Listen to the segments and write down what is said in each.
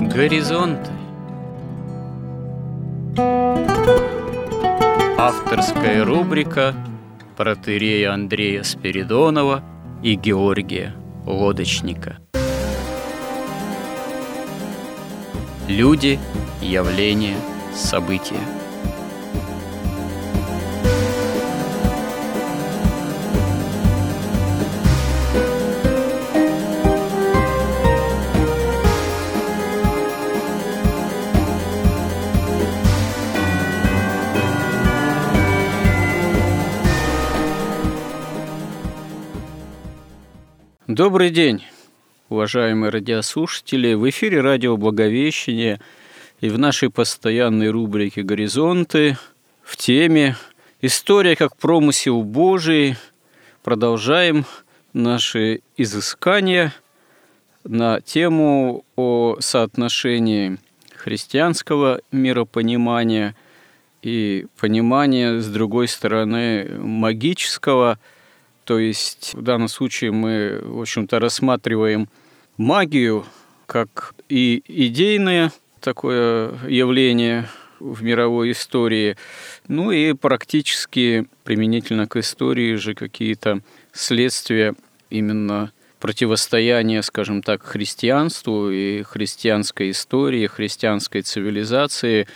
Горизонты. Авторская рубрика протерея Андрея Спиридонова и Георгия Лодочника Люди, явления, события – Добрый день, уважаемые радиослушатели. В эфире радио «Благовещение» и в нашей постоянной рубрике «Горизонты» в теме «История как промысел Божий» продолжаем наши изыскания на тему о соотношении христианского миропонимания и понимания, с другой стороны, магического – то есть в данном случае мы, в общем-то, рассматриваем магию как и идейное такое явление в мировой истории, ну и практически применительно к истории же какие-то следствия именно противостояния, скажем так, христианству и христианской истории, христианской цивилизации,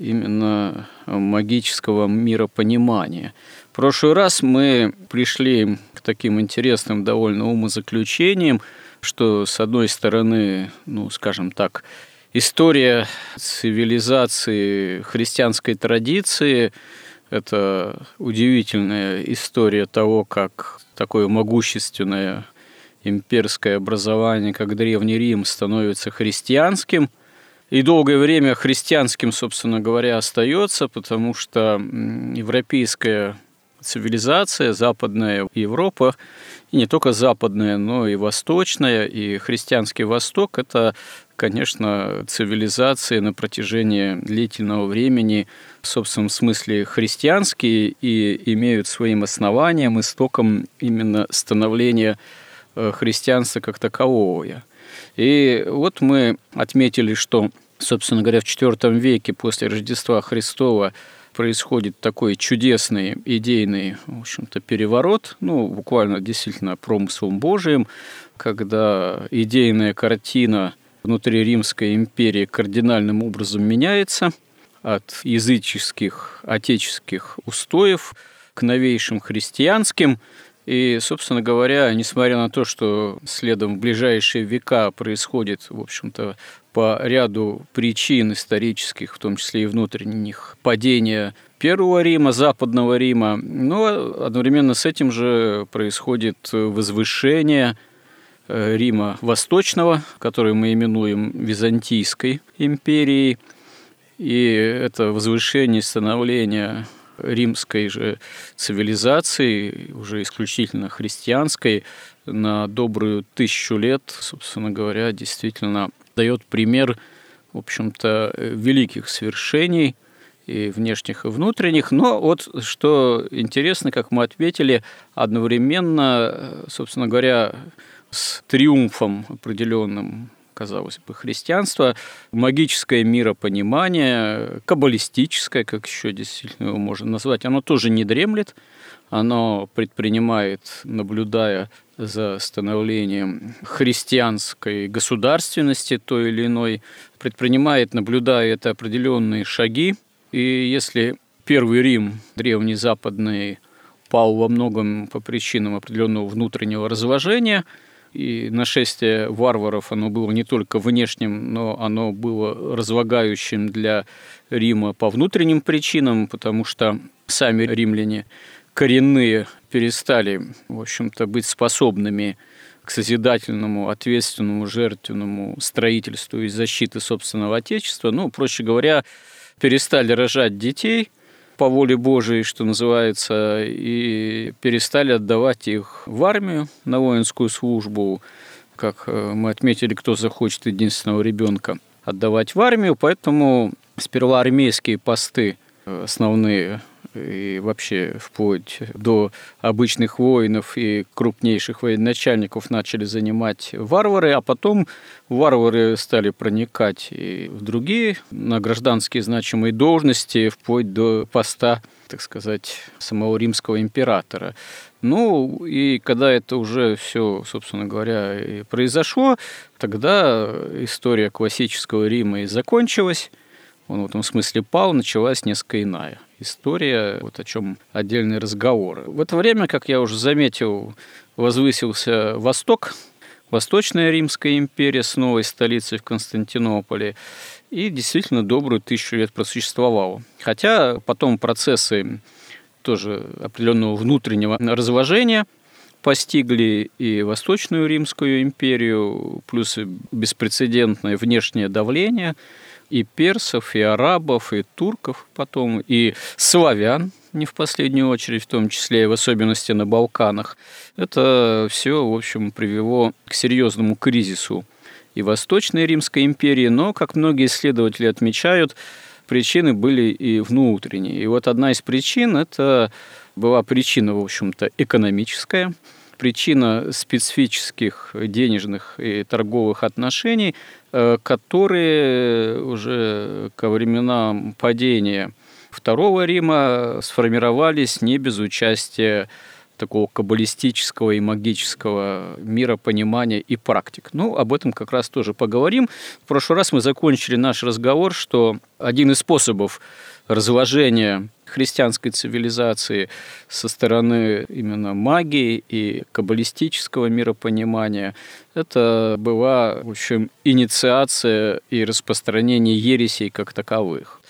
именно магического миропонимания – прошлый раз мы пришли к таким интересным довольно умозаключениям, что, с одной стороны, ну, скажем так, история цивилизации христианской традиции – это удивительная история того, как такое могущественное имперское образование, как Древний Рим, становится христианским – и долгое время христианским, собственно говоря, остается, потому что европейская цивилизация, западная Европа, и не только западная, но и восточная, и христианский Восток – это, конечно, цивилизации на протяжении длительного времени в собственном смысле христианские и имеют своим основанием, истоком именно становления э, христианства как такового. И вот мы отметили, что, собственно говоря, в IV веке после Рождества Христова происходит такой чудесный идейный, в общем-то, переворот, ну, буквально действительно промыслом Божиим, когда идейная картина внутри Римской империи кардинальным образом меняется от языческих, отеческих устоев к новейшим христианским. И, собственно говоря, несмотря на то, что следом в ближайшие века происходит, в общем-то, по ряду причин исторических, в том числе и внутренних, падения Первого Рима, Западного Рима, но одновременно с этим же происходит возвышение э, Рима Восточного, который мы именуем Византийской империей, и это возвышение становления римской же цивилизации, уже исключительно христианской, на добрую тысячу лет, собственно говоря, действительно дает пример, в общем-то, великих свершений и внешних, и внутренних. Но вот что интересно, как мы ответили, одновременно, собственно говоря, с триумфом определенным казалось бы, христианства, магическое миропонимание, каббалистическое, как еще действительно его можно назвать, оно тоже не дремлет, оно предпринимает, наблюдая за становлением христианской государственности той или иной, предпринимает, наблюдая это определенные шаги. И если Первый Рим, древний западный, пал во многом по причинам определенного внутреннего разложения, и нашествие варваров, оно было не только внешним, но оно было разлагающим для Рима по внутренним причинам, потому что сами римляне коренные перестали, в общем-то, быть способными к созидательному, ответственному, жертвенному строительству и защите собственного отечества. Ну, проще говоря, перестали рожать детей по воле Божией, что называется, и перестали отдавать их в армию на воинскую службу, как э, мы отметили, кто захочет единственного ребенка отдавать в армию, поэтому сперва армейские посты э, основные и вообще вплоть до обычных воинов и крупнейших военачальников начали занимать варвары, а потом варвары стали проникать и в другие на гражданские значимые должности, вплоть до поста, так сказать, самого римского императора. Ну, и когда это уже все, собственно говоря, и произошло, тогда история классического Рима и закончилась. Он в этом смысле пал, началась несколько иная история, вот о чем отдельный разговор. В это время, как я уже заметил, возвысился Восток, Восточная Римская империя с новой столицей в Константинополе, и действительно добрую тысячу лет просуществовала. Хотя потом процессы тоже определенного внутреннего разложения постигли и Восточную Римскую империю, плюс беспрецедентное внешнее давление и персов, и арабов, и турков потом, и славян, не в последнюю очередь, в том числе и в особенности на Балканах. Это все, в общем, привело к серьезному кризису и Восточной Римской империи, но, как многие исследователи отмечают, причины были и внутренние. И вот одна из причин – это была причина, в общем-то, экономическая, причина специфических денежных и торговых отношений, э, которые уже ко временам падения Второго Рима сформировались не без участия такого каббалистического и магического миропонимания и практик. Ну, об этом как раз тоже поговорим. В прошлый раз мы закончили наш разговор, что один из способов разложения христианской цивилизации со стороны именно магии и каббалистического миропонимания, это была, в общем, инициация и распространение ересей как таковых.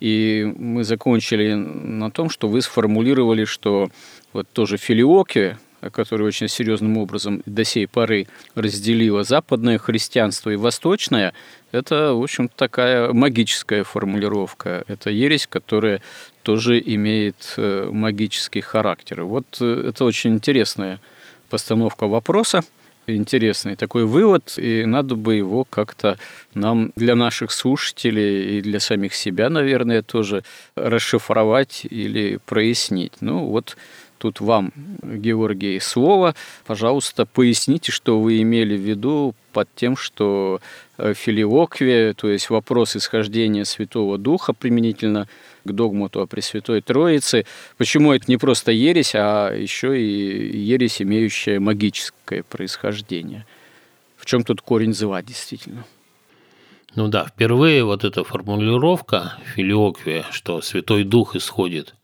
И мы закончили на том, что вы сформулировали, что вот тоже филиоки, которая очень серьезным образом до сей поры разделила западное христианство и восточное, это, в общем, такая магическая формулировка. Это ересь, которая тоже имеет э, магический характер. Вот э, это очень интересная постановка вопроса интересный такой вывод, и надо бы его как-то нам для наших слушателей и для самих себя, наверное, тоже расшифровать или прояснить. Ну вот Тут вам, Георгий, слово. Пожалуйста, поясните, что вы имели в виду под тем, что э, филиоквия, то есть вопрос исхождения Святого Духа применительно к догмату о Пресвятой Троице, почему это не просто ересь, а еще и ересь, имеющая магическое происхождение. В чем тут корень зла, действительно? Ну да, впервые вот эта формулировка филиоквия, что Святой Дух исходит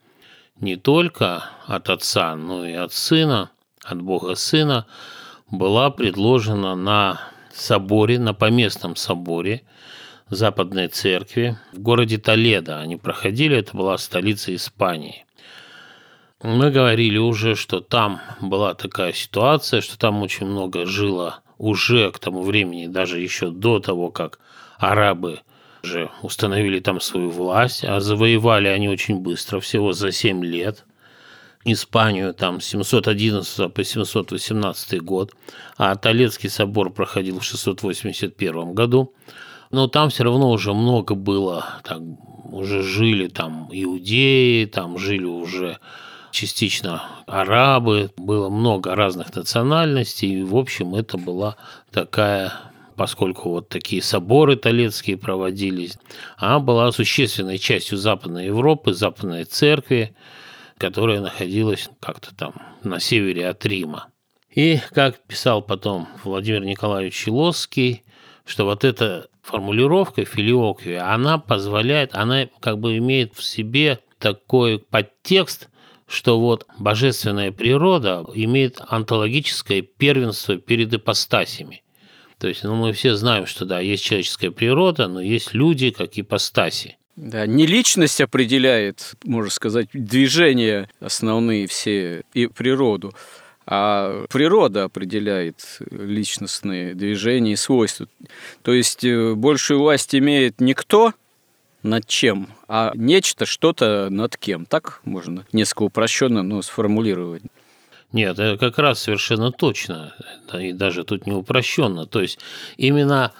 не только от Отца, но и от Сына, от Бога Сына, была предложена на соборе, на поместном соборе Западной Церкви в городе Толедо. Они проходили, это была столица Испании. Мы говорили уже, что там была такая ситуация, что там очень много жило уже к тому времени, даже еще до того, как арабы – же установили там свою власть, а завоевали они очень быстро, всего за 7 лет. Испанию там с 711 по 718 год, а Толецкий собор проходил в 681 году. Но там все равно уже много было, так, уже жили там иудеи, там жили уже частично арабы, было много разных национальностей, и, в общем, это была такая поскольку вот такие соборы толецкие проводились, она была существенной частью Западной Европы, Западной Церкви, которая находилась как-то там на севере от Рима. И, как писал потом Владимир Николаевич Чилосский, что вот эта формулировка филиоквия, она позволяет, она как бы имеет в себе такой подтекст, что вот божественная природа имеет онтологическое первенство перед ипостасями. То есть, ну, мы все знаем, что да, есть человеческая природа, но есть люди как ипостаси. Да, не личность определяет, можно сказать, движения основные все и природу, а природа определяет личностные движения и свойства. То есть э, большую власть имеет не кто над чем, а нечто, что-то над кем. Так можно несколько упрощенно но сформулировать. Нет, это как раз совершенно точно, и даже тут не упрощенно. То есть именно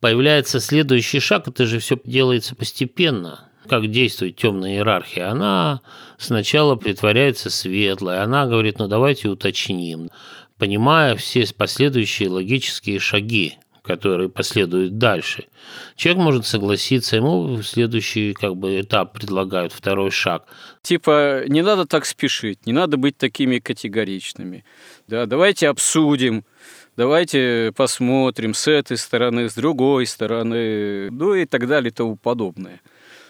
появляется следующий шаг, это же все делается постепенно. как действует темная иерархия, она сначала притворяется светлой, она говорит, ну давайте уточним, понимая все последующие логические шаги, которые последуют дальше. Человек может согласиться, ему в следующий как бы, этап предлагают второй шаг. Типа, не надо так спешить, не надо быть такими категоричными. Да, давайте обсудим, давайте посмотрим с этой стороны, с другой стороны, ну и так далее и тому подобное.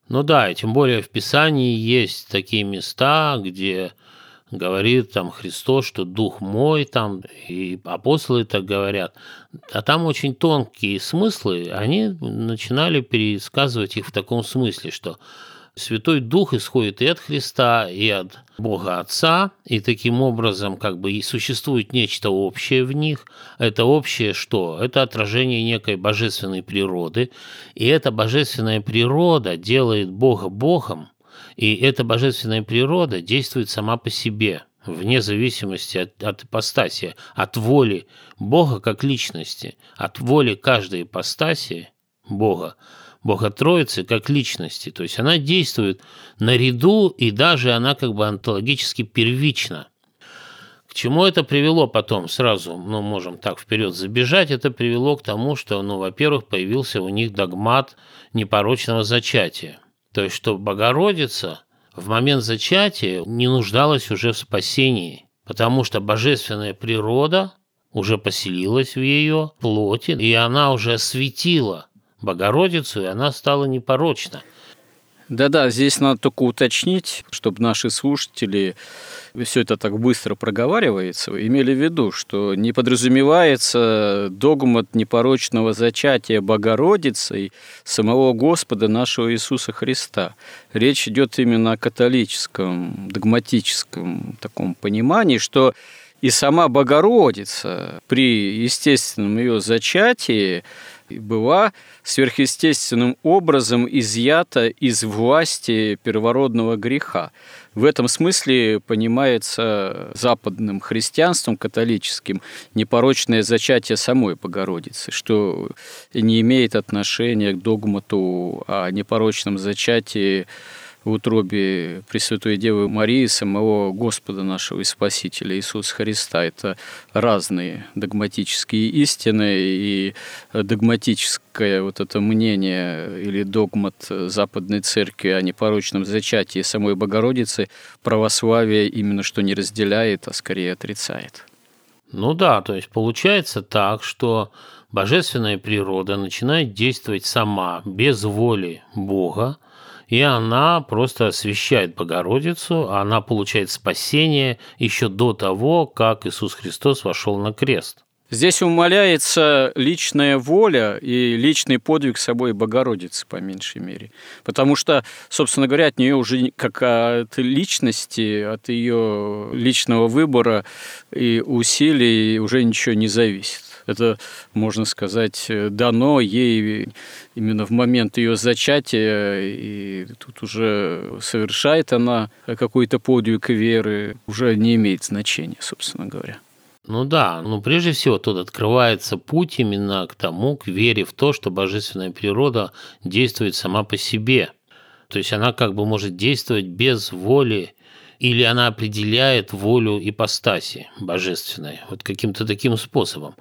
Ну да, и тем более в Писании есть такие места, где говорит там Христос, что Дух мой, там и апостолы так говорят. А там очень тонкие смыслы, они начинали пересказывать их в таком смысле, что Святой Дух исходит и от Христа, и от Бога Отца, и таким образом как бы и существует нечто общее в них. Это общее что? Это отражение некой божественной природы, и эта божественная природа делает Бога Богом, и эта божественная природа действует сама по себе, вне зависимости от, от ипостаси, от воли Бога как личности, от воли каждой ипостаси Бога, Бога Троицы как личности. То есть она действует наряду, и даже она как бы онтологически первична. К чему это привело потом сразу, ну, можем так вперед забежать, это привело к тому, что, ну, во-первых, появился у них догмат непорочного зачатия – то есть, что Богородица в момент зачатия не нуждалась уже в спасении, потому что божественная природа уже поселилась в ее плоти, и она уже осветила Богородицу, и она стала непорочна. Да-да, здесь надо только уточнить, чтобы наши слушатели все это так быстро проговаривается, имели в виду, что не подразумевается догмат непорочного зачатия Богородицей самого Господа нашего Иисуса Христа. Речь идет именно о католическом, догматическом таком понимании, что и сама Богородица при естественном ее зачатии была сверхъестественным образом изъята из власти первородного греха. В этом смысле понимается западным христианством католическим непорочное зачатие самой Богородицы, что не имеет отношения к догмату о непорочном зачатии в утробе Пресвятой Девы Марии, самого Господа нашего и Спасителя Иисуса Христа. Это разные догматические истины, и догматическое вот это мнение или догмат Западной Церкви о непорочном зачатии самой Богородицы православие именно что не разделяет, а скорее отрицает. Ну да, то есть получается так, что божественная природа начинает действовать сама, без воли Бога, и она просто освящает Богородицу, она получает спасение еще до того, как Иисус Христос вошел на крест. Здесь умаляется личная воля и личный подвиг собой Богородицы, по меньшей мере. Потому что, собственно говоря, от нее уже как от личности, от ее личного выбора и усилий уже ничего не зависит. Это, можно сказать, дано ей именно в момент ее зачатия, и тут уже совершает она какой-то подвиг веры, уже не имеет значения, собственно говоря. Ну да, но прежде всего тут открывается путь именно к тому, к вере в то, что божественная природа действует сама по себе. То есть она как бы может действовать без воли или она определяет волю ипостаси божественной, вот каким-то таким способом.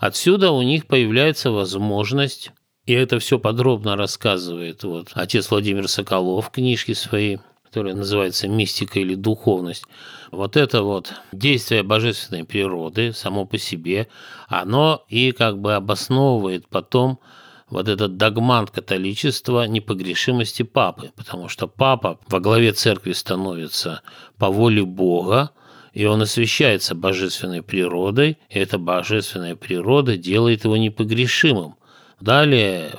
Отсюда у них появляется возможность, и это все подробно рассказывает вот отец Владимир Соколов в книжке своей, которая называется «Мистика или духовность». Вот это вот действие божественной природы само по себе, оно и как бы обосновывает потом вот этот догмат католичества непогрешимости папы, потому что папа во главе церкви становится по воле Бога, и он освящается божественной природой, и эта божественная природа делает его непогрешимым. Далее,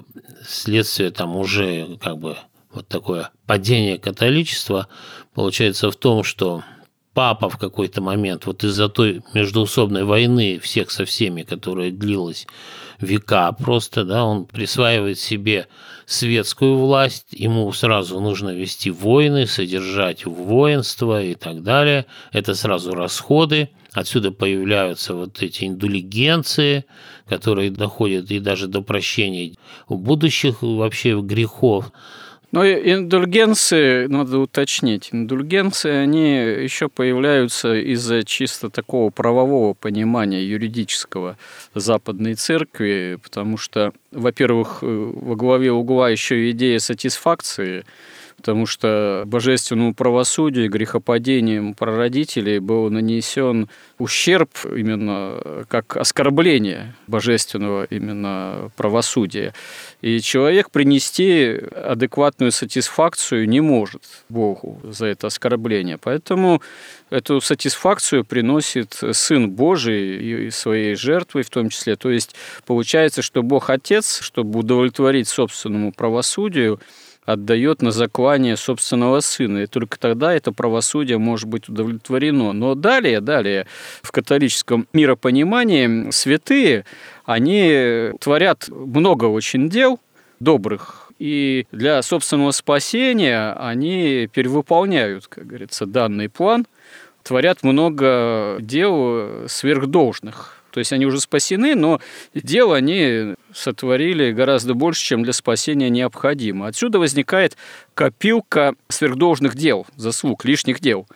следствие там уже как бы вот такое падение католичества получается в том, что папа в какой-то момент, вот из-за той междуусобной войны всех со всеми, которая длилась века просто, да, он присваивает себе светскую власть, ему сразу нужно вести войны, содержать воинство и так далее. Это сразу расходы. Отсюда появляются вот эти индулигенции, которые доходят и даже до прощения будущих вообще грехов. Но индульгенции, надо уточнить, индульгенции, они еще появляются из-за чисто такого правового понимания юридического Западной Церкви, потому что, во-первых, э, во главе угла еще идея сатисфакции – потому что божественному правосудию и грехопадением прародителей был нанесен ущерб именно как оскорбление божественного именно правосудия. И человек принести адекватную сатисфакцию не может Богу за это оскорбление. Поэтому эту сатисфакцию приносит Сын Божий и своей жертвой в том числе. То есть получается, что Бог Отец, чтобы удовлетворить собственному правосудию, отдает на заклание собственного сына. И только тогда это правосудие может быть удовлетворено. Но далее, далее, в католическом миропонимании святые, они творят много очень дел добрых, и для собственного спасения они перевыполняют, как говорится, данный план, творят много дел сверхдолжных то есть они уже спасены, но дело они сотворили гораздо больше, чем для спасения необходимо. Отсюда возникает копилка сверхдолжных дел, заслуг, лишних дел.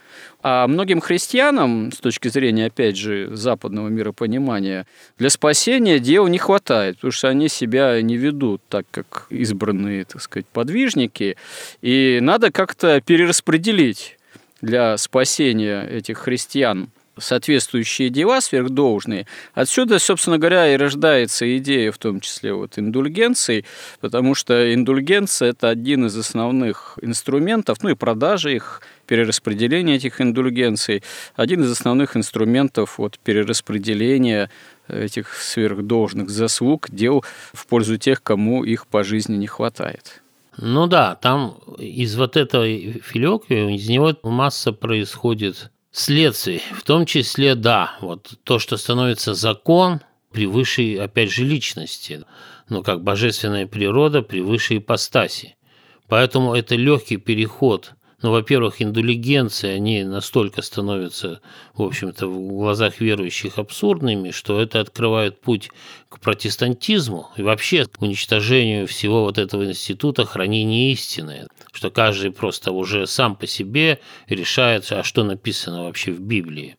А многим христианам, с точки зрения, опять же, западного миропонимания, для спасения дел не хватает, потому что они себя не ведут так, как избранные, так сказать, подвижники, и надо как-то перераспределить для спасения этих христиан соответствующие дела сверхдолжные. Отсюда, собственно говоря, и рождается идея, в том числе вот индульгенций, потому что индульгенция – это один из основных инструментов, ну и продажи их, перераспределение этих индульгенций, один из основных инструментов вот, перераспределения этих сверхдолжных заслуг, дел в пользу тех, кому их по жизни не хватает. Ну да, там из вот этой филиоквии, из него масса происходит следствий. В том числе, да, вот то, что становится закон превыше, опять же, личности, ну, как божественная природа превыше ипостаси. Поэтому это легкий переход – ну, во-первых, индулигенции, они настолько становятся, в общем-то, в глазах верующих абсурдными, что это открывает путь к протестантизму и вообще к уничтожению всего вот этого института хранения истины, что каждый просто уже сам по себе решает, а что написано вообще в Библии.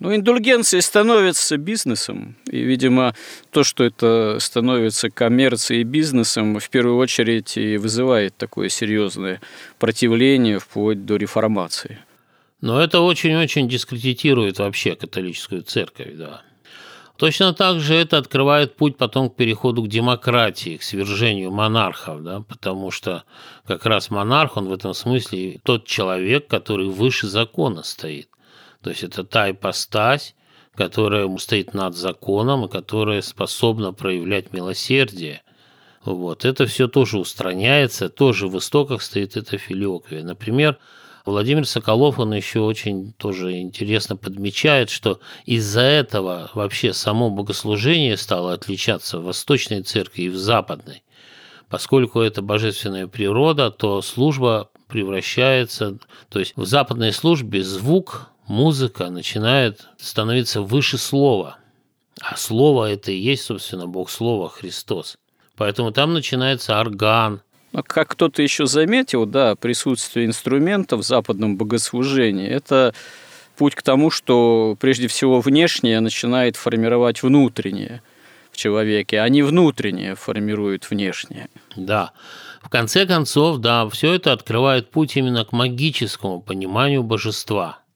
Ну, индульгенции становятся бизнесом. И, видимо, то, что это становится коммерцией и бизнесом, в первую очередь и вызывает такое серьезное противление вплоть до реформации. Но это очень-очень дискредитирует вообще католическую церковь, да. Точно так же это открывает путь потом к переходу к демократии, к свержению монархов, да, потому что как раз монарх, он в этом смысле тот человек, который выше закона стоит. То есть это та ипостась, которая стоит над законом и которая способна проявлять милосердие. Вот. Это все тоже устраняется, тоже в истоках стоит эта филиоквия. Например, Владимир Соколов, он еще очень тоже интересно подмечает, что из-за этого вообще само богослужение стало отличаться в Восточной Церкви и в Западной. Поскольку это божественная природа, то служба превращается, то есть в западной службе звук музыка начинает становиться выше слова. А слово это и есть, собственно, Бог Слова, Христос. Поэтому там начинается орган. Но как кто-то еще заметил, да, присутствие инструментов в западном богослужении – это путь к тому, что прежде всего внешнее начинает формировать внутреннее в человеке, а не внутреннее формирует внешнее. Да. В конце концов, да, все это открывает путь именно к магическому пониманию божества –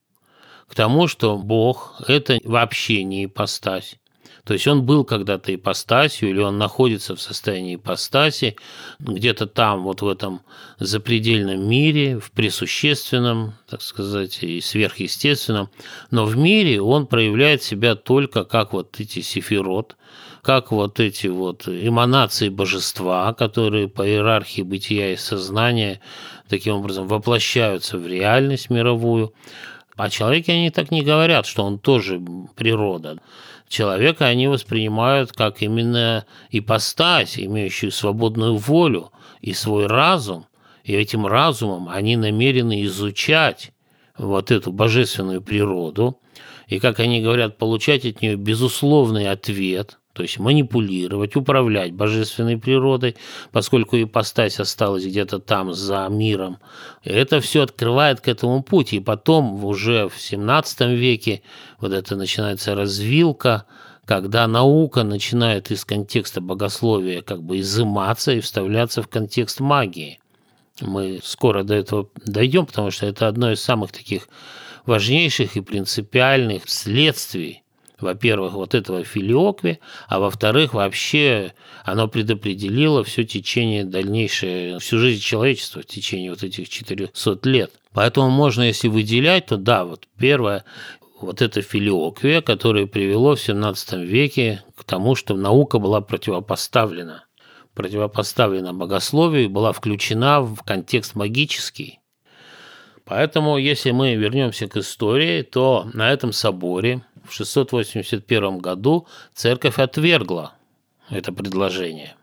к тому, что Бог – это вообще не ипостась. То есть он был когда-то ипостасью, или он находится в состоянии ипостаси, где-то там, вот в этом запредельном мире, в присущественном, так сказать, и сверхъестественном. Но в мире он проявляет себя только как вот эти сефирот, как вот эти вот эманации божества, которые по иерархии бытия и сознания таким образом воплощаются в реальность мировую. О человеке они так не говорят, что он тоже природа. Человека они воспринимают как именно ипостась, имеющую свободную волю и свой разум, и этим разумом они намерены изучать вот эту божественную природу, и, как они говорят, получать от нее безусловный ответ, то есть манипулировать, управлять божественной природой, поскольку ипостась осталась где-то там за миром. Это все открывает к этому путь. И потом уже в 17 веке вот это начинается развилка, когда наука начинает из контекста богословия как бы изыматься и вставляться в контекст магии. Мы скоро до этого дойдем, потому что это одно из самых таких важнейших и принципиальных следствий во-первых, вот этого филиокви, а во-вторых, вообще оно предопределило все течение дальнейшее, всю жизнь человечества в течение вот этих 400 лет. Поэтому можно, если выделять, то да, вот первое, вот это филиоквия, которое привело в 17 веке к тому, что наука была противопоставлена противопоставлена богословию была включена в контекст магический. Поэтому, если мы вернемся к истории, то на этом соборе в 681 году церковь отвергла это предложение.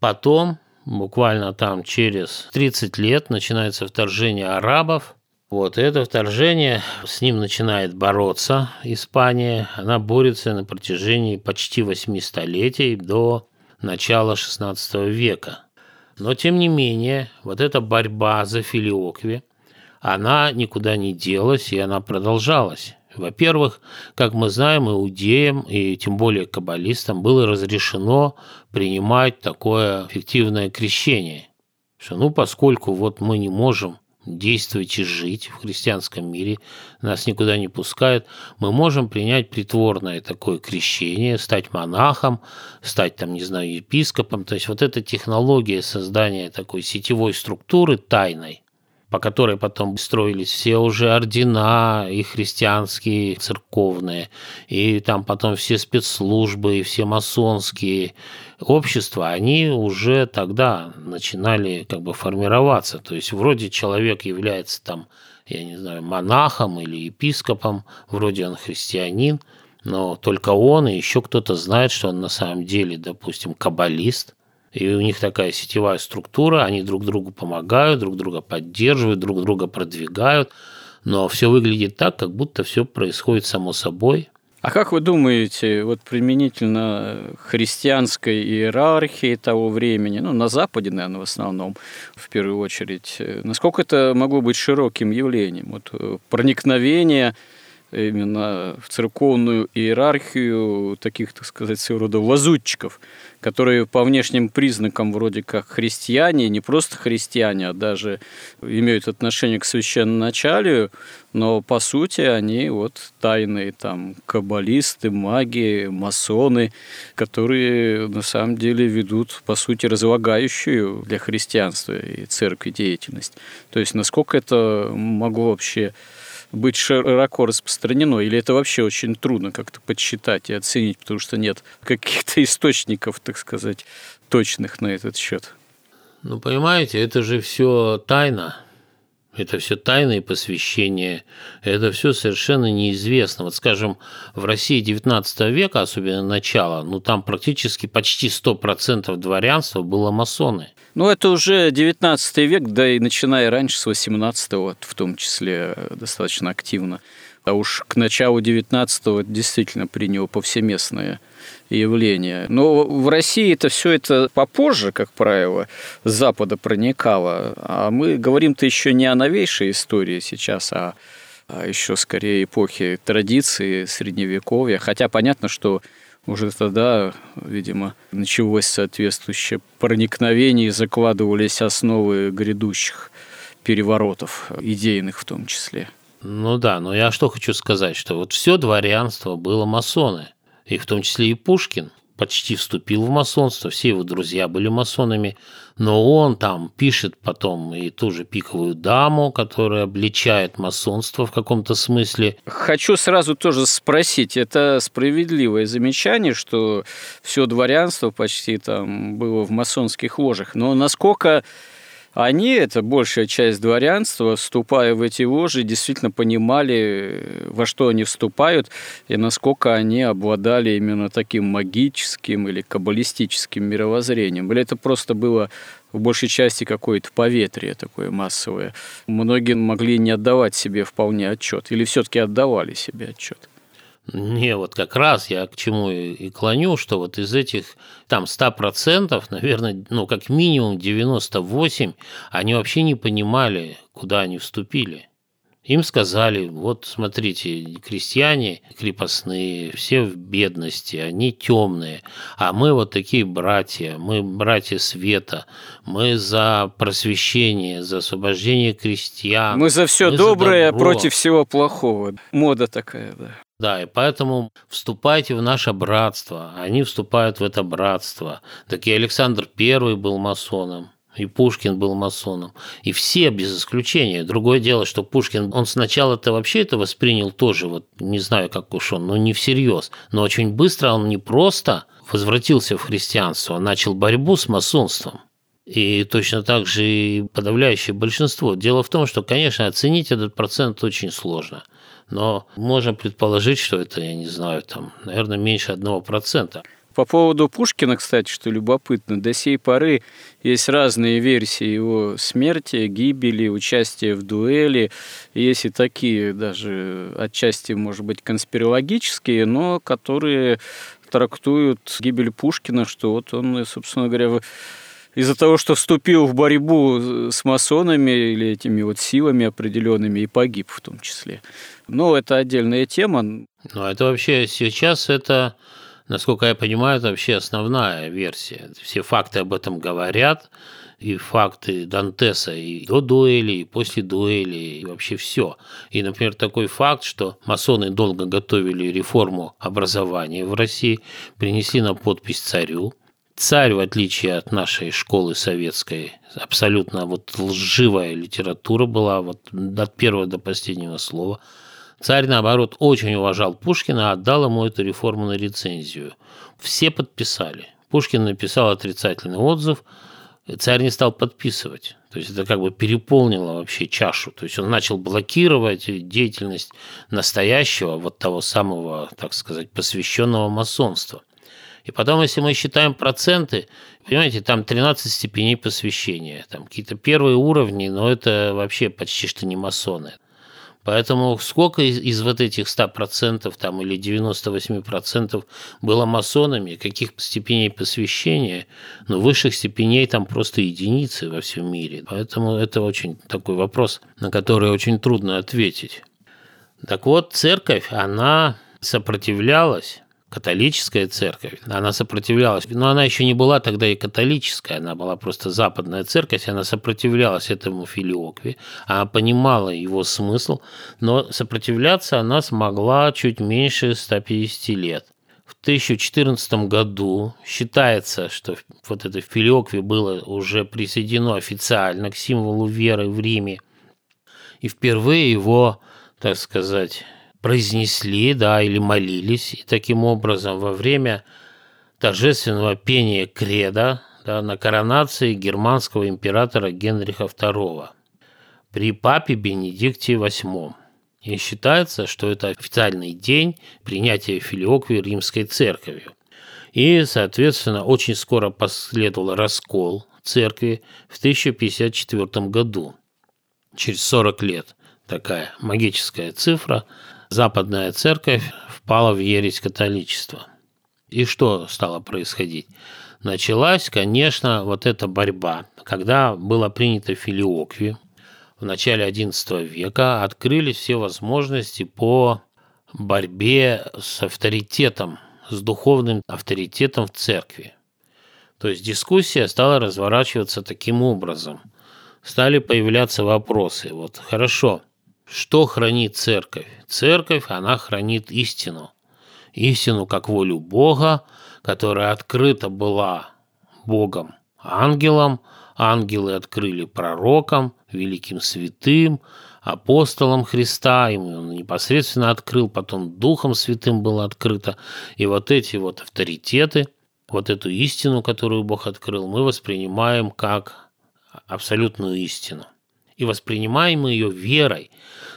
Потом, буквально там через 30 лет, начинается вторжение арабов. Вот это вторжение, с ним начинает бороться Испания. Она борется на протяжении почти 8 столетий до начала XVI века. Но, тем не менее, вот эта борьба за филиокви, она никуда не делась, и она продолжалась. Во-первых, как мы знаем, иудеям и тем более каббалистам было разрешено принимать такое фиктивное крещение. Что, ну, поскольку вот мы не можем действовать и жить в христианском мире, нас никуда не пускают, мы можем принять притворное такое крещение, стать монахом, стать там, не знаю, епископом. То есть вот эта технология создания такой сетевой структуры тайной, по которой потом строились все уже ордена и христианские, и церковные, и там потом все спецслужбы, и все масонские общества, они уже тогда начинали как бы формироваться. То есть вроде человек является там, я не знаю, монахом или епископом, вроде он христианин, но только он и еще кто-то знает, что он на самом деле, допустим, каббалист, и у них такая сетевая структура, они друг другу помогают, друг друга поддерживают, друг друга продвигают, но все выглядит так, как будто все происходит само собой. А как вы думаете, вот применительно христианской иерархии того времени, ну, на Западе, наверное, в основном, в первую очередь, насколько это могло быть широким явлением? Вот э, проникновение именно в церковную иерархию таких, так сказать, своего рода лазутчиков, которые по внешним признакам вроде как христиане, не просто христиане, а даже имеют отношение к священноначалию, но по сути они вот тайные там каббалисты, маги, масоны, которые на самом деле ведут по сути разлагающую для христианства и церкви деятельность. То есть насколько это могло вообще быть широко распространено, или это вообще очень трудно как-то подсчитать и оценить, потому что нет каких-то источников, так сказать, точных на этот счет? Ну, понимаете, это же все тайна. Это все тайные посвящения, это все совершенно неизвестно. Вот, скажем, в России XIX века, особенно начало, ну там практически почти 100% дворянства было масоны. Ну, это уже 19 век, да и начиная раньше, с 18 вот, в том числе, э, достаточно активно. А уж к началу 19-го действительно приняло повсеместное явление. Но в России это все это попозже, как правило, с Запада проникало. А мы говорим-то еще не о новейшей истории сейчас, а еще скорее эпохи традиции, средневековья. Хотя понятно, что уже тогда, видимо, началось соответствующее проникновение и закладывались основы грядущих переворотов, идейных в том числе. Ну да, но я что хочу сказать, что вот все дворянство было масоны, и в том числе и Пушкин почти вступил в масонство, все его друзья были масонами, но он там пишет потом и ту же пиковую даму, которая обличает масонство в каком-то смысле. Хочу сразу тоже спросить, это справедливое замечание, что все дворянство почти там было в масонских ложах, но насколько они, это большая часть дворянства, вступая в эти ложи, действительно понимали, во что они вступают и насколько они обладали именно таким магическим или каббалистическим мировоззрением. Или это просто было в большей части какое-то поветрие такое массовое. Многие могли не отдавать себе вполне отчет, или все-таки отдавали себе отчет. Не, вот как раз я к чему и клоню, что вот из этих там 100%, наверное, ну как минимум 98, они вообще не понимали, куда они вступили. Им сказали, вот смотрите, крестьяне крепостные, все в бедности, они темные, а мы вот такие братья, мы братья света, мы за просвещение, за освобождение крестьян. Мы за все мы доброе за против всего плохого. Мода такая, да. Да, и поэтому вступайте в наше братство. Они вступают в это братство. Так и Александр Первый был масоном и Пушкин был масоном, и все без исключения. Другое дело, что Пушкин, он сначала-то вообще это воспринял тоже, вот не знаю, как уж он, но не всерьез, но очень быстро он не просто возвратился в христианство, он начал борьбу с масонством. И точно так же и подавляющее большинство. Дело в том, что, конечно, оценить этот процент очень сложно. Но можно предположить, что это, я не знаю, там, наверное, меньше одного процента. По поводу Пушкина, кстати, что любопытно, до сей поры есть разные версии его смерти, гибели, участия в дуэли. Есть и такие даже отчасти, может быть, конспирологические, но которые трактуют гибель Пушкина, что вот он, собственно говоря, из-за того, что вступил в борьбу с масонами или этими вот силами определенными и погиб в том числе. Но это отдельная тема. Ну, это вообще сейчас это Насколько я понимаю, это вообще основная версия. Все факты об этом говорят, и факты Дантеса и до дуэли, и после дуэли, и вообще все. И, например, такой факт, что масоны долго готовили реформу образования в России, принесли на подпись царю. Царь, в отличие от нашей школы советской, абсолютно вот лживая литература была вот от первого до последнего слова – Царь, наоборот, очень уважал Пушкина, отдал ему эту реформу на рецензию. Все подписали. Пушкин написал отрицательный отзыв, царь не стал подписывать. То есть это как бы переполнило вообще чашу. То есть он начал блокировать деятельность настоящего, вот того самого, так сказать, посвященного масонства. И потом, если мы считаем проценты, понимаете, там 13 степеней посвящения, там какие-то первые уровни, но это вообще почти что не масоны. Поэтому сколько из, из вот этих 100% там, или 98% было масонами, каких степеней посвящения, ну, высших степеней там просто единицы во всем мире. Поэтому это очень такой вопрос, на который очень трудно ответить. Так вот, церковь, она сопротивлялась католическая церковь, она сопротивлялась, но она еще не была тогда и католическая, она была просто западная церковь, она сопротивлялась этому филиокве, она понимала его смысл, но сопротивляться она смогла чуть меньше 150 лет. В 1014 году считается, что вот это филиокве было уже присоединено официально к символу веры в Риме, и впервые его, так сказать, произнесли, да, или молились, и таким образом во время торжественного пения креда да, на коронации германского императора Генриха II при папе Бенедикте VIII. И считается, что это официальный день принятия филиоквии римской церковью. И, соответственно, очень скоро последовал раскол церкви в 1054 году, через 40 лет. Такая магическая цифра – западная церковь впала в ересь католичества. И что стало происходить? Началась, конечно, вот эта борьба. Когда было принято филиокви в начале XI века, открылись все возможности по борьбе с авторитетом, с духовным авторитетом в церкви. То есть дискуссия стала разворачиваться таким образом. Стали появляться вопросы. Вот хорошо, что хранит церковь? Церковь, она хранит истину. Истину как волю Бога, которая открыта была Богом ангелом, ангелы открыли пророкам, великим святым, апостолом Христа, ему он непосредственно открыл, потом Духом Святым было открыто. И вот эти вот авторитеты, вот эту истину, которую Бог открыл, мы воспринимаем как абсолютную истину. И воспринимаем ее верой,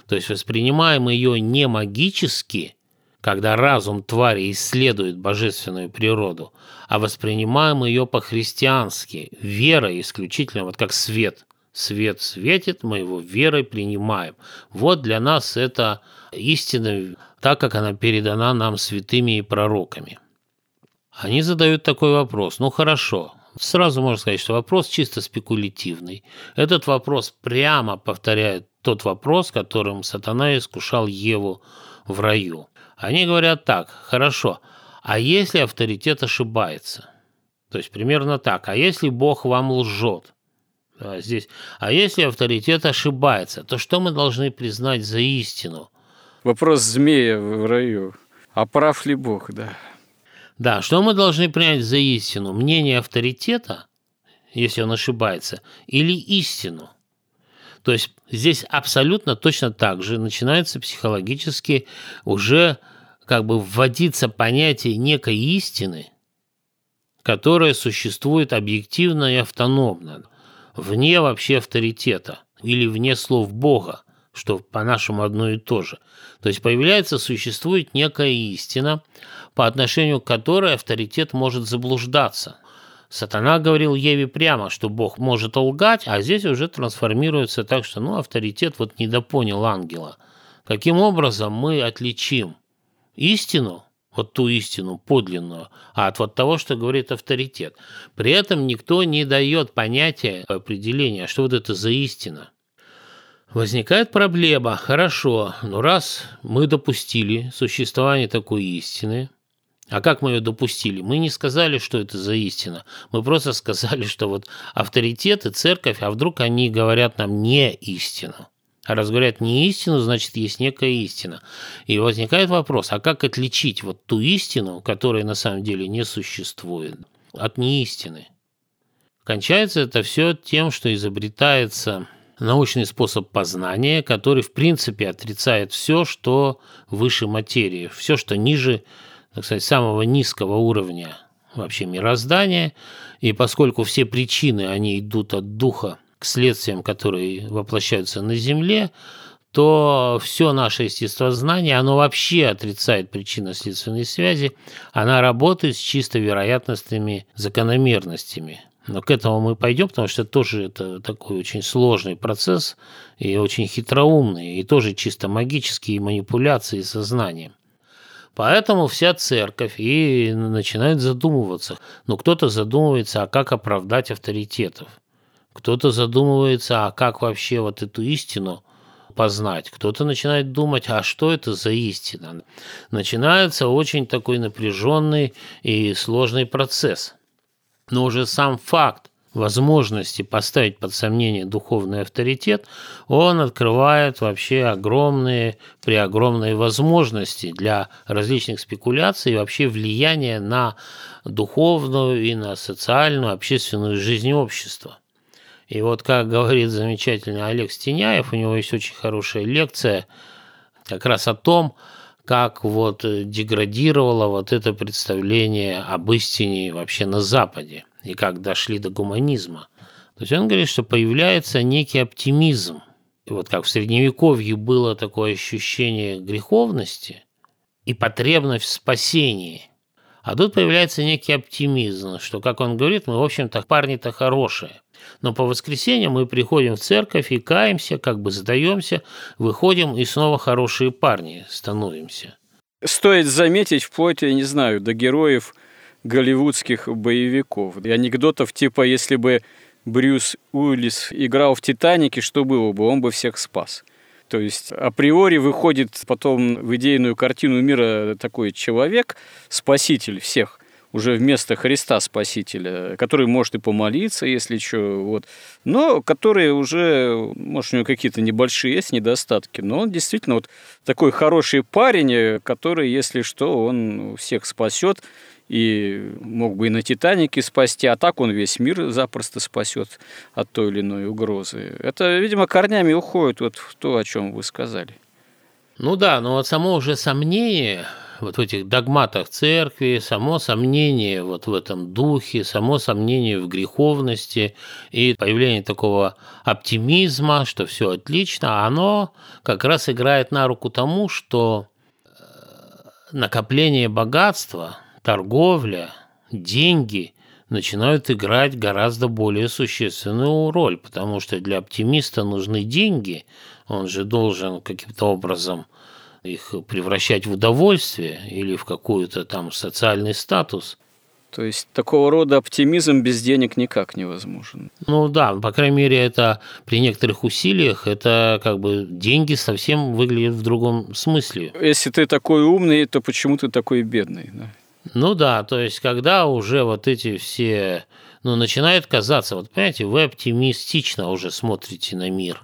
то есть воспринимаем ее не магически, когда разум твари исследует божественную природу, а воспринимаем ее по-христиански, верой исключительно, вот как свет, Свет светит, мы его верой принимаем. Вот для нас это истина, так как она передана нам святыми и пророками. Они задают такой вопрос. Ну хорошо, сразу можно сказать, что вопрос чисто спекулятивный. Этот вопрос прямо повторяет тот вопрос, которым сатана искушал Еву в раю. Они говорят так, хорошо, а если авторитет ошибается? То есть примерно так, а если Бог вам лжет? Здесь, а если авторитет ошибается, то что мы должны признать за истину? Вопрос змея в раю. А прав ли Бог, да? Да, что мы должны принять за истину? Мнение авторитета, если он ошибается, или истину? То есть здесь абсолютно точно так же начинается психологически уже как бы вводиться понятие некой истины, которая существует объективно и автономно, вне вообще авторитета или вне слов Бога, что по-нашему одно и то же. То есть появляется, существует некая истина, по отношению к которой авторитет может заблуждаться. Сатана говорил Еве прямо, что Бог может лгать, а здесь уже трансформируется так, что ну, авторитет вот недопонял ангела. Каким образом мы отличим истину, вот ту истину подлинную, а от вот того, что говорит авторитет. При этом никто не дает понятия определения, что вот это за истина. Возникает проблема, хорошо, но раз мы допустили существование такой истины, а как мы ее допустили? Мы не сказали, что это за истина. Мы просто сказали, что вот авторитет и церковь, а вдруг они говорят нам не истину. А раз говорят не истину, значит, есть некая истина. И возникает вопрос, а как отличить вот ту истину, которая на самом деле не существует, от неистины? Кончается это все тем, что изобретается научный способ познания, который, в принципе, отрицает все, что выше материи, все, что ниже так сказать, самого низкого уровня вообще мироздания, и поскольку все причины, они идут от духа к следствиям, которые воплощаются на Земле, то все наше естествознание, оно вообще отрицает причинно-следственные связи, она работает с чисто вероятностными закономерностями. Но к этому мы пойдем, потому что тоже это такой очень сложный процесс и очень хитроумный, и тоже чисто магические манипуляции сознанием. Поэтому вся церковь и начинает задумываться. Ну, кто-то задумывается, а как оправдать авторитетов. Кто-то задумывается, а как вообще вот эту истину познать. Кто-то начинает думать, а что это за истина. Начинается очень такой напряженный и сложный процесс. Но уже сам факт возможности поставить под сомнение духовный авторитет, он открывает вообще огромные, преогромные возможности для различных спекуляций и вообще влияния на духовную и на социальную, общественную жизнь общества. И вот, как говорит замечательный Олег Стеняев, у него есть очень хорошая лекция как раз о том, как вот деградировало вот это представление об истине вообще на Западе и как дошли до гуманизма. То есть он говорит, что появляется некий оптимизм. И вот как в Средневековье было такое ощущение греховности и потребность в спасении. А тут появляется некий оптимизм, что, как он говорит, мы, в общем-то, парни-то хорошие. Но по воскресеньям мы приходим в церковь и каемся, как бы сдаемся, выходим и снова хорошие парни становимся. Стоит заметить, вплоть, я не знаю, до героев голливудских боевиков. И анекдотов типа, если бы Брюс Уиллис играл в «Титанике», что было бы? Он бы всех спас. То есть априори выходит потом в идейную картину мира такой человек, спаситель всех, уже вместо Христа Спасителя, который может и помолиться, если что, вот, но который уже, может, у него какие-то небольшие есть недостатки, но он действительно вот такой хороший парень, который, если что, он всех спасет, и мог бы и на «Титанике» спасти, а так он весь мир запросто спасет от той или иной угрозы. Это, видимо, корнями уходит вот в то, о чем вы сказали. Ну да, но вот само уже сомнение вот в этих догматах церкви, само сомнение вот в этом духе, само сомнение в греховности и появление такого оптимизма, что все отлично, оно как раз играет на руку тому, что э, накопление богатства – торговля, деньги начинают играть гораздо более существенную роль, потому что для оптимиста нужны деньги, он же должен каким-то образом их превращать в удовольствие или в какой-то там социальный статус. То есть такого рода оптимизм без денег никак невозможен. Ну да, по крайней мере, это при некоторых усилиях, это как бы деньги совсем выглядят в другом смысле. Если ты такой умный, то почему ты такой бедный? Да? Ну да, то есть когда уже вот эти все, ну начинает казаться, вот понимаете, вы оптимистично уже смотрите на мир,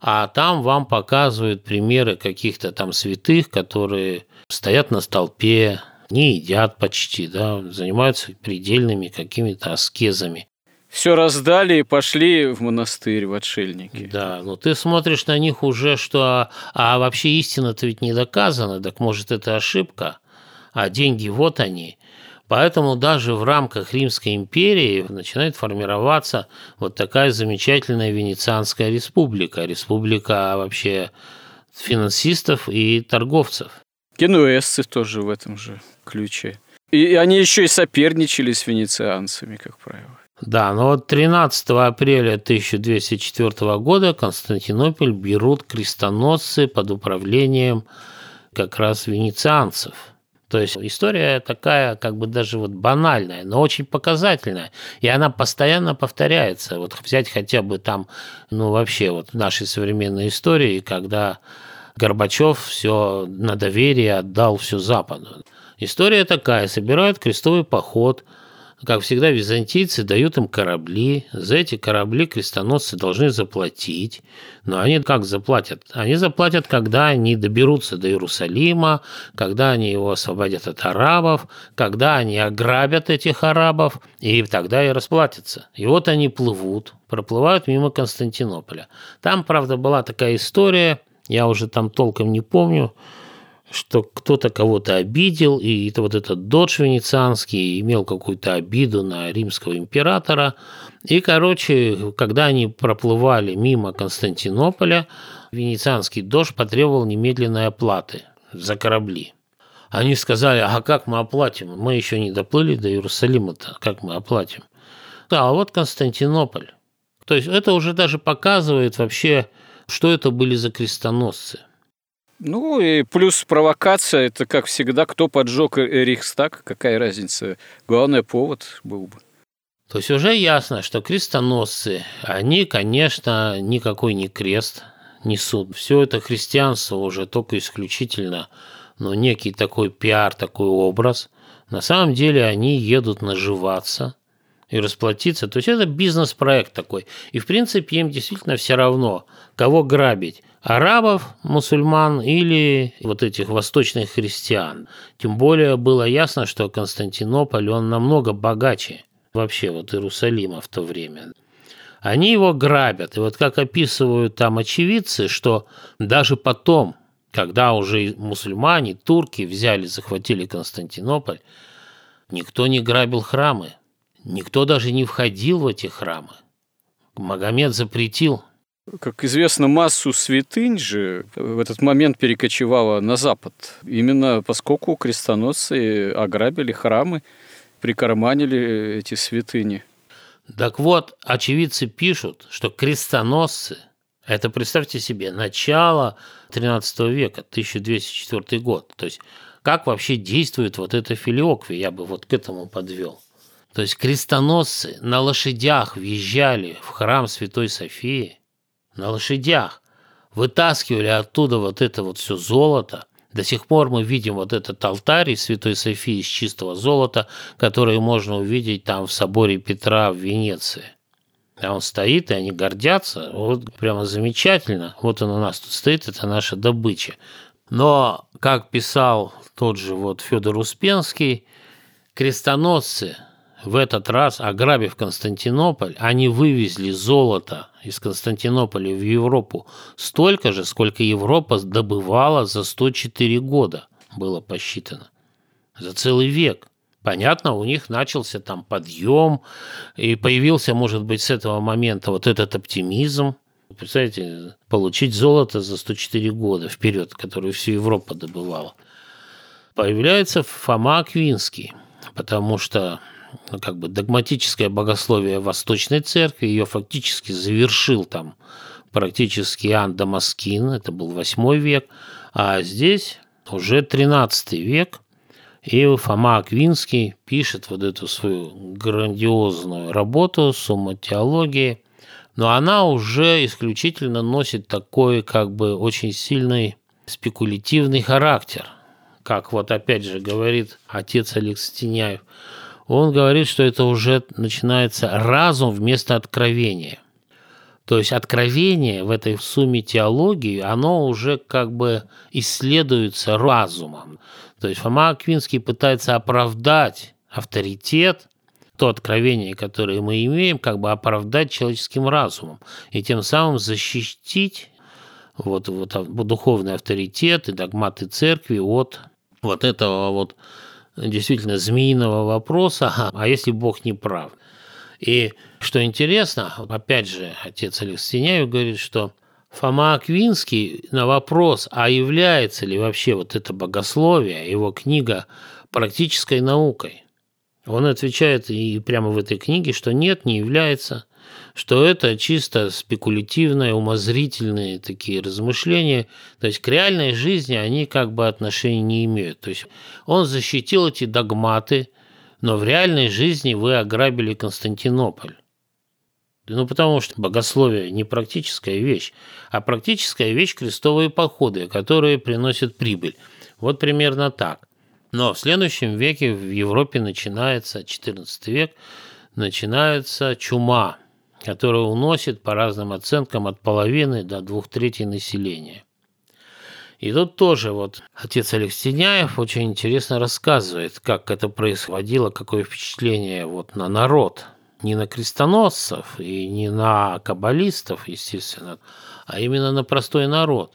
а там вам показывают примеры каких-то там святых, которые стоят на столпе, не едят почти, да, занимаются предельными какими-то аскезами. Все раздали и пошли в монастырь, в отшельники. Да, но ты смотришь на них уже, что... А вообще истина-то ведь не доказана, так может это ошибка? А деньги вот они. Поэтому даже в рамках Римской империи начинает формироваться вот такая замечательная Венецианская республика. Республика вообще финансистов и торговцев. Генуэзцы тоже в этом же ключе. И они еще и соперничали с венецианцами, как правило. Да, но вот 13 апреля 1204 года Константинополь берут крестоносцы под управлением как раз венецианцев. То есть история такая, как бы даже вот банальная, но очень показательная. И она постоянно повторяется. Вот взять хотя бы там, ну вообще вот нашей современной истории, когда Горбачев все на доверие отдал все Западу. История такая, собирают крестовый поход, как всегда, византийцы дают им корабли. За эти корабли крестоносцы должны заплатить. Но они как заплатят? Они заплатят, когда они доберутся до Иерусалима, когда они его освободят от арабов, когда они ограбят этих арабов, и тогда и расплатятся. И вот они плывут, проплывают мимо Константинополя. Там, правда, была такая история, я уже там толком не помню, что кто-то кого-то обидел, и это вот этот додж венецианский имел какую-то обиду на римского императора. И, короче, когда они проплывали мимо Константинополя, венецианский додж потребовал немедленной оплаты за корабли. Они сказали, а как мы оплатим? Мы еще не доплыли до Иерусалима-то, как мы оплатим? Да, а вот Константинополь. То есть это уже даже показывает вообще, что это были за крестоносцы. Ну и плюс провокация, это как всегда, кто поджег Рейхстаг, какая разница. Главный повод был бы. То есть уже ясно, что крестоносцы, они, конечно, никакой не крест несут. Все это христианство уже только исключительно, но некий такой пиар, такой образ. На самом деле они едут наживаться и расплатиться. То есть это бизнес-проект такой. И в принципе им действительно все равно, кого грабить арабов, мусульман или вот этих восточных христиан. Тем более было ясно, что Константинополь, он намного богаче вообще вот Иерусалима в то время. Они его грабят. И вот как описывают там очевидцы, что даже потом, когда уже мусульмане, турки взяли, захватили Константинополь, никто не грабил храмы. Никто даже не входил в эти храмы. Магомед запретил как известно, массу святынь же в этот момент перекочевала на запад. Именно поскольку крестоносцы ограбили храмы, прикарманили эти святыни. Так вот, очевидцы пишут, что крестоносцы, это, представьте себе, начало 13 века, 1204 год. То есть, как вообще действует вот эта филиоквия, я бы вот к этому подвел. То есть, крестоносцы на лошадях въезжали в храм Святой Софии – на лошадях, вытаскивали оттуда вот это вот все золото. До сих пор мы видим вот этот алтарь из Святой Софии из чистого золота, который можно увидеть там в соборе Петра в Венеции. А он стоит, и они гордятся. Вот прямо замечательно. Вот он у нас тут стоит, это наша добыча. Но, как писал тот же вот Федор Успенский, крестоносцы в этот раз, ограбив Константинополь, они вывезли золото из Константинополя в Европу столько же, сколько Европа добывала за 104 года, было посчитано. За целый век. Понятно, у них начался там подъем, и появился, может быть, с этого момента вот этот оптимизм. Представляете, получить золото за 104 года вперед, которое всю Европу добывала. Появляется Фома Аквинский, потому что как бы догматическое богословие Восточной Церкви, ее фактически завершил там практически Иоанн Дамаскин, это был 8 век, а здесь уже 13 век, и Фома Аквинский пишет вот эту свою грандиозную работу «Сумма теологии», но она уже исключительно носит такой как бы очень сильный спекулятивный характер. Как вот опять же говорит отец Алекс Тиняев, он говорит, что это уже начинается разум вместо откровения. То есть откровение в этой сумме теологии, оно уже как бы исследуется разумом. То есть Фома Аквинский пытается оправдать авторитет, то откровение, которое мы имеем, как бы оправдать человеческим разумом и тем самым защитить вот, вот духовный авторитет и догматы церкви от вот этого вот действительно змеиного вопроса, а если Бог не прав? И что интересно, опять же, отец Алексеняев говорит, что Фома Аквинский на вопрос, а является ли вообще вот это богословие, его книга практической наукой, он отвечает и прямо в этой книге, что нет, не является, что это чисто спекулятивные, умозрительные такие размышления, то есть к реальной жизни они как бы отношения не имеют. То есть он защитил эти догматы, но в реальной жизни вы ограбили Константинополь. Ну, потому что богословие не практическая вещь, а практическая вещь – крестовые походы, которые приносят прибыль. Вот примерно так. Но в следующем веке в Европе начинается, 14 век, начинается чума, которая уносит, по разным оценкам, от половины до двух третей населения. И тут тоже вот отец Алексеняев очень интересно рассказывает, как это происходило, какое впечатление вот на народ, не на крестоносцев и не на каббалистов, естественно, а именно на простой народ.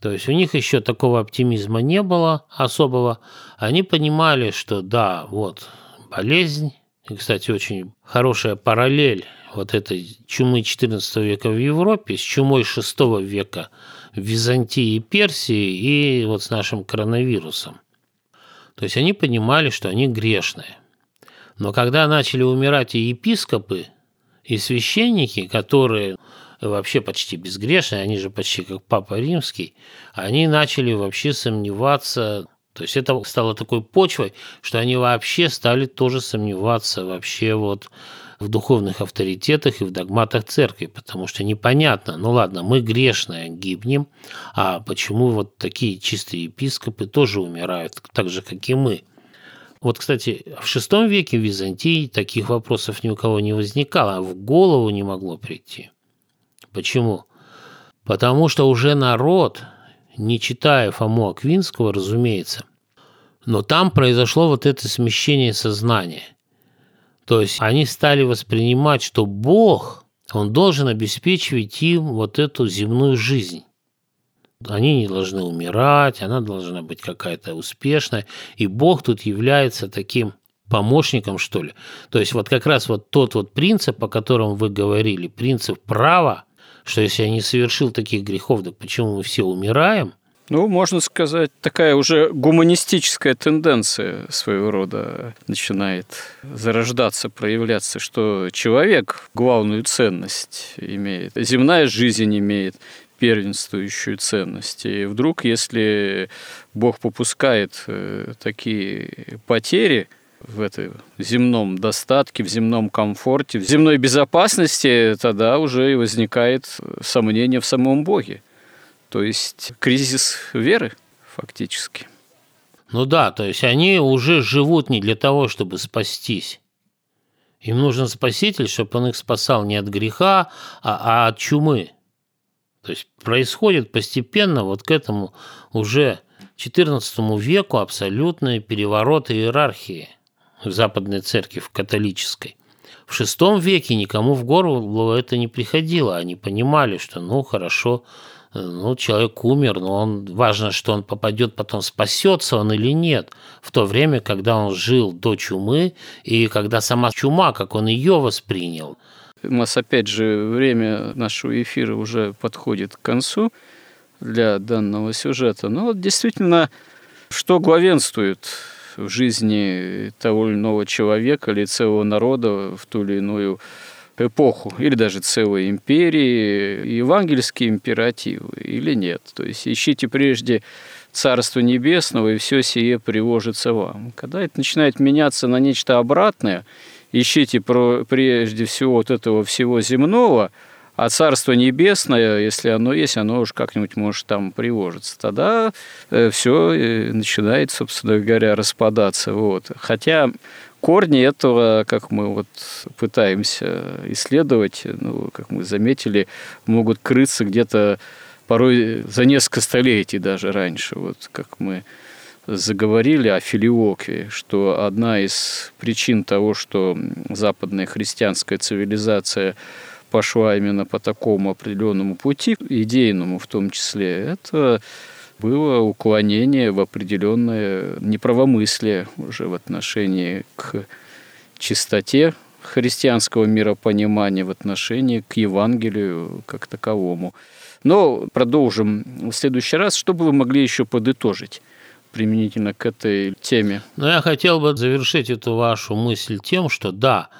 То есть у них еще такого оптимизма не было особого. Они понимали, что да, вот болезнь, и, кстати, очень хорошая параллель вот этой чумы XIV века в Европе с чумой VI века в Византии и Персии и вот с нашим коронавирусом. То есть они понимали, что они грешные. Но когда начали умирать и епископы, и священники, которые вообще почти безгрешные, они же почти как Папа Римский, они начали вообще сомневаться то есть это стало такой почвой, что они вообще стали тоже сомневаться вообще вот в духовных авторитетах и в догматах церкви, потому что непонятно, ну ладно, мы грешные гибнем, а почему вот такие чистые епископы тоже умирают, так же, как и мы? Вот, кстати, в VI веке в Византии таких вопросов ни у кого не возникало, а в голову не могло прийти. Почему? Потому что уже народ, не читая Фому Аквинского, разумеется, но там произошло вот это смещение сознания. То есть они стали воспринимать, что Бог, Он должен обеспечивать им вот эту земную жизнь. Они не должны умирать, она должна быть какая-то успешная. И Бог тут является таким помощником, что ли. То есть вот как раз вот тот вот принцип, о котором вы говорили, принцип права, что если я не совершил таких грехов, то почему мы все умираем – ну, можно сказать, такая уже гуманистическая тенденция своего рода начинает зарождаться, проявляться, что человек главную ценность имеет, земная жизнь имеет первенствующую ценность. И вдруг, если Бог попускает э, такие потери в этом земном достатке, в земном комфорте, в земной безопасности, тогда уже и возникает сомнение в самом Боге. То есть кризис веры фактически. Ну да, то есть они уже живут не для того, чтобы спастись. Им нужен спаситель, чтобы он их спасал не от греха, а, а от чумы. То есть происходит постепенно вот к этому уже XIV веку абсолютный переворот иерархии Западной Церкви, в католической. В VI веке никому в голову это не приходило. Они понимали, что ну хорошо, ну, человек умер, но он, важно, что он попадет, потом спасется он или нет, в то время, когда он жил до чумы, и когда сама чума, как он ее воспринял. У нас, опять же, время нашего эфира уже подходит к концу для данного сюжета. Но вот действительно, что главенствует в жизни того или иного человека или целого народа в ту или иную эпоху, или даже целой империи, евангельские императивы или нет. То есть ищите прежде Царство Небесного, и все сие привожится вам. Когда это начинает меняться на нечто обратное, ищите прежде всего вот этого всего земного – а Царство Небесное, если оно есть, оно уж как-нибудь может там привожиться. Тогда э, все э, начинает, собственно говоря, распадаться. Вот. Хотя корни этого, как мы вот пытаемся исследовать, ну, как мы заметили, могут крыться где-то порой за несколько столетий даже раньше. Вот как мы заговорили о филиокве, что одна из причин того, что западная христианская цивилизация пошла именно по такому определенному пути, идейному в том числе, это было уклонение в определенное неправомыслие уже в отношении к чистоте христианского миропонимания, в отношении к Евангелию как таковому. Но продолжим в следующий раз. Что бы вы могли еще подытожить? применительно к этой теме. Ну, я хотел бы завершить эту вашу мысль тем, что да,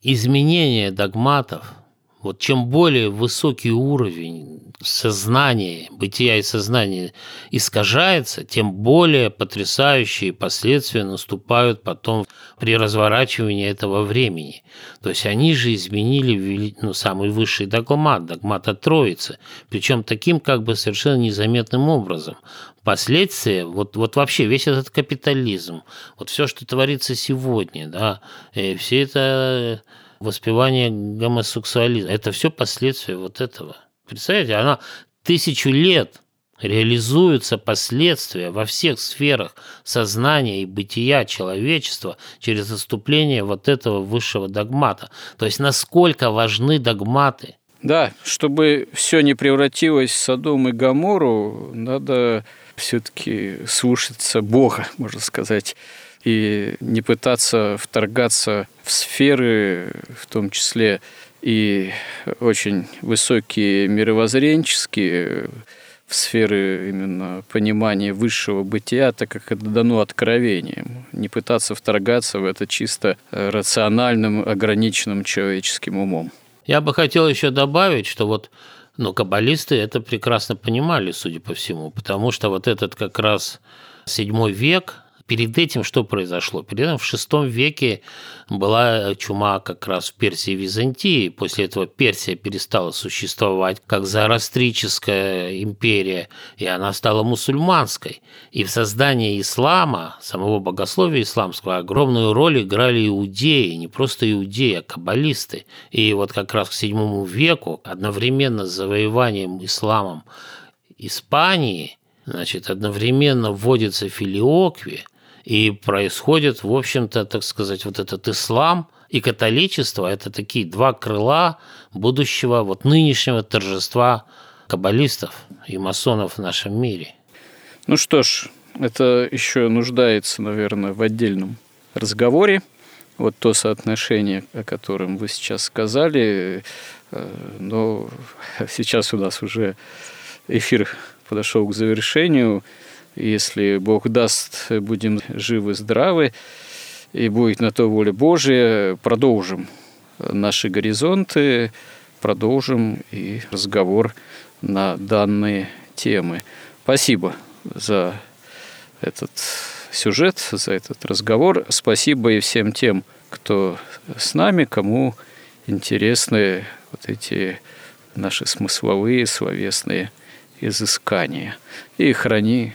изменение догматов вот чем более высокий уровень сознания, бытия и сознания искажается, тем более потрясающие последствия наступают потом при разворачивании этого времени. То есть они же изменили ну, самый высший догмат, догмат от Троицы, причем таким как бы совершенно незаметным образом. Последствия, вот, вот вообще весь этот капитализм, вот все, что творится сегодня, да, э, все это воспевание гомосексуализма. Это все последствия вот этого. Представляете, она тысячу лет реализуются последствия во всех сферах сознания и бытия человечества через заступление вот этого высшего догмата. То есть насколько важны догматы. Да, чтобы все не превратилось в Содом и Гамору, надо все-таки слушаться Бога, можно сказать и не пытаться вторгаться в сферы, в том числе и очень высокие мировоззренческие, в сферы именно понимания высшего бытия, так как это дано откровением. Не пытаться вторгаться в это чисто рациональным, ограниченным человеческим умом. Я бы хотел еще добавить, что вот ну, каббалисты это прекрасно понимали, судя по всему, потому что вот этот как раз седьмой век, Перед этим что произошло? Перед этим в VI веке была чума как раз в Персии и Византии. После этого Персия перестала существовать как зороастрическая империя, и она стала мусульманской. И в создании ислама, самого богословия исламского, огромную роль играли иудеи, не просто иудеи, а каббалисты. И вот как раз к VII веку, одновременно с завоеванием исламом Испании, значит, одновременно вводится филиоквия, и происходит, в общем-то, так сказать, вот этот ислам и католичество – это такие два крыла будущего, вот нынешнего торжества каббалистов и масонов в нашем мире. Ну что ж, это еще нуждается, наверное, в отдельном разговоре. Вот то соотношение, о котором вы сейчас сказали, э, но сейчас у нас уже эфир подошел к завершению – если Бог даст, будем живы, здравы, и будет на то воля Божия, продолжим наши горизонты, продолжим и разговор на данные темы. Спасибо за этот сюжет, за этот разговор. Спасибо и всем тем, кто с нами, кому интересны вот эти наши смысловые, словесные изыскания. И храни